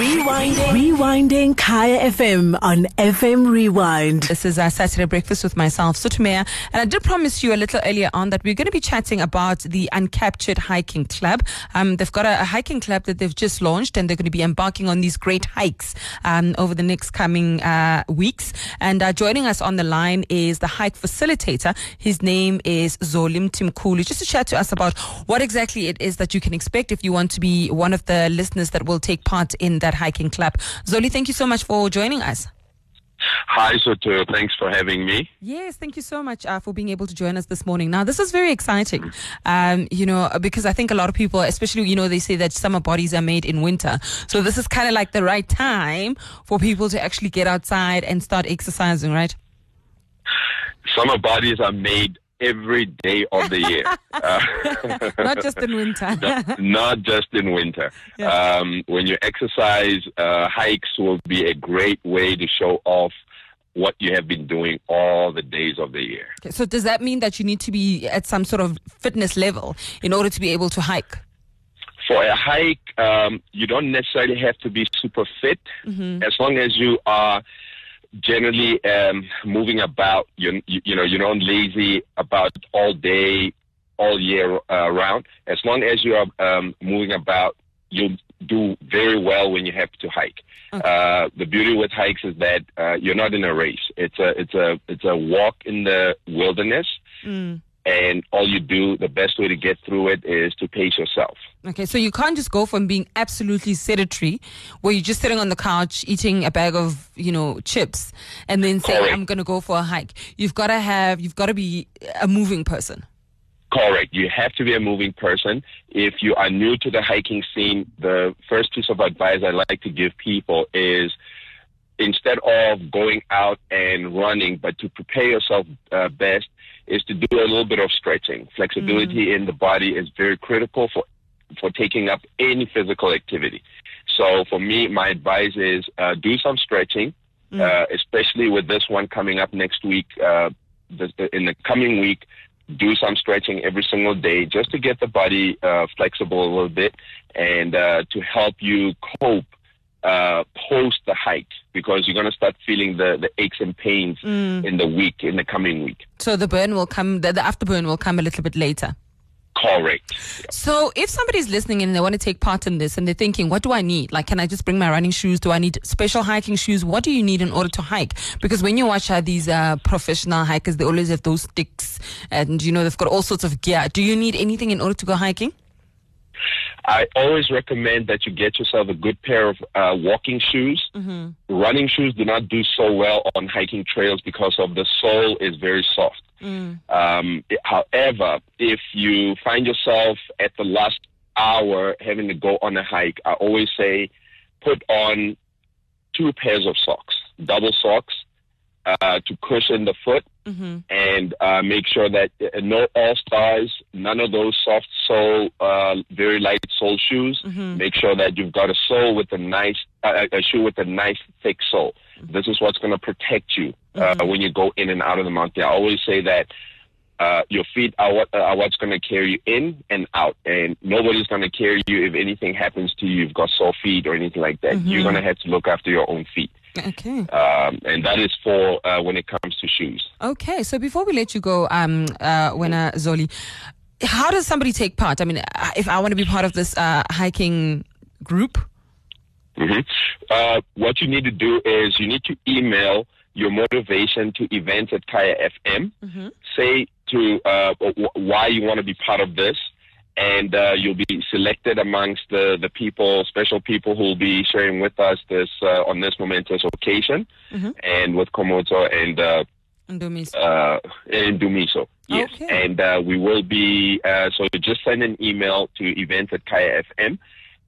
Rewinding. Rewinding Kaya FM on FM Rewind. This is our Saturday breakfast with myself, Sutumea. And I did promise you a little earlier on that we're going to be chatting about the Uncaptured Hiking Club. Um, they've got a, a, hiking club that they've just launched and they're going to be embarking on these great hikes um, over the next coming uh, weeks. And uh, joining us on the line is the hike facilitator. His name is Zoli Mthimkhulu. Just to chat to us about what exactly it is that you can expect if you want to be one of the listeners that will take part in that that hiking club. Zoli, thank you so much for joining us. Hi, Sotho. Thanks for having me. Yes, thank you so much uh, for being able to join us this morning. Now, this is very exciting, um, you know, because I think a lot of people, especially, you know, they say that summer bodies are made in winter. So this is kind of like the right time for people to actually get outside and start exercising, right? Summer bodies are made every day of the year. Uh, not just in winter. not, not, just in winter. Yeah. Um, when you exercise, uh, hikes will be a great way to show off what you have been doing all the days of the year. Okay, so does that mean that you need to be at some sort of fitness level in order to be able to hike? For a hike, um, you don't necessarily have to be super fit, mm-hmm. as long as you are generally um, moving about. You, you, you know, you're not lazy about all day, all year uh, round. As long as you are um, moving about, you'll do very well when you have to hike. Okay. Uh, the beauty with hikes is that uh, you're not in a race. It's a it's a it's a walk in the wilderness. Mm and all you do, the best way to get through it is to pace yourself. Okay, so you can't just go from being absolutely sedentary, where you're just sitting on the couch eating a bag of, you know, chips, and then say, Correct. I'm going to go for a hike. You've got to have, you've got to be a moving person. Correct. You have to be a moving person. If you are new to the hiking scene, the first piece of advice I like to give people is instead of going out and running, but to prepare yourself uh, best, is to do a little bit of stretching. Flexibility mm. in the body is very critical for for taking up any physical activity. So for me, my advice is uh, do some stretching, mm. uh, especially with this one coming up next week. Uh, in the coming week, do some stretching every single day just to get the body uh, flexible a little bit and uh, to help you cope uh, post the hike because you're going to start feeling the, the aches and pains mm. in the week, in the coming week. So the burn will come, the, the afterburn will come a little bit later. Correct. So if somebody's listening and they want to take part in this and they're thinking, what do I need? Like, can I just bring my running shoes? Do I need special hiking shoes? What do you need in order to hike? Because when you watch uh, these uh, professional hikers, they always have those sticks and, you know, they've got all sorts of gear. Do you need anything in order to go hiking? I always recommend that you get yourself a good pair of uh, walking shoes. Mm-hmm. Running shoes do not do so well on hiking trails because of the sole is very soft. Mm. Um, it, however, if you find yourself at the last hour having to go on a hike, I always say put on two pairs of socks, double socks, uh, to cushion the foot mm-hmm. and uh, make sure that uh, no all stars, none of those soft sole, uh, very light sole shoes. Mm-hmm. Make sure that you've got a sole with a nice, uh, a shoe with a nice thick sole. Mm-hmm. This is what's going to protect you uh, mm-hmm. when you go in and out of the mountain. I always say that. Uh, your feet are what are what's going to carry you in and out, and nobody's going to carry you if anything happens to you. You've got sore feet or anything like that. You're mm-hmm. going to have to look after your own feet. Okay. Um, and that is for uh, when it comes to shoes. Okay. So before we let you go, um, uh, Wena Zoli, how does somebody take part? I mean, uh, if I want to be part of this uh, hiking group? Mm-hmm. Uh, what you need to do is you need to email your motivation to events at Kaya FM. Mm-hmm. Say to uh, why you want to be part of this and uh, you'll be selected amongst the, the people, special people who will be sharing with us this uh, on this momentous occasion, mm-hmm. and with Kgomotso and uh, Ndumiso. Uh, Ndumiso. Yes, okay. and uh, we will be. Uh, so just send an email to events at Kaya FM,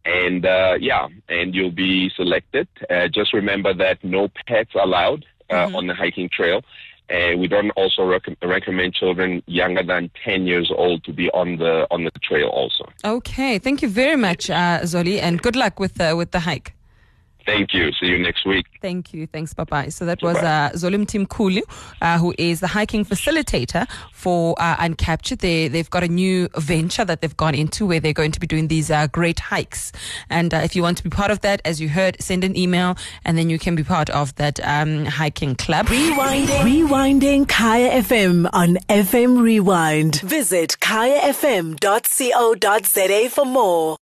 and uh, yeah, and you'll be selected. Uh, just remember that no pets allowed uh, mm-hmm. on the hiking trail, uh, we don't also rec- recommend children younger than 10 years old to be on the on the trail also. Okay, thank you very much, uh, Zoli, and good luck with uh, with the hike. Thank you. See you next week. Thank you. Thanks. Bye bye. So that was uh, Zoli Mthimkhulu, uh, who is the hiking facilitator for uh, Uncaptured. They, they've got a new venture that they've gone into where they're going to be doing these uh, great hikes. And uh, if you want to be part of that, as you heard, send an email and then you can be part of that um, hiking club. Rewinding. Rewinding Kaya FM on FM Rewind. Visit kayafm.co.za for more.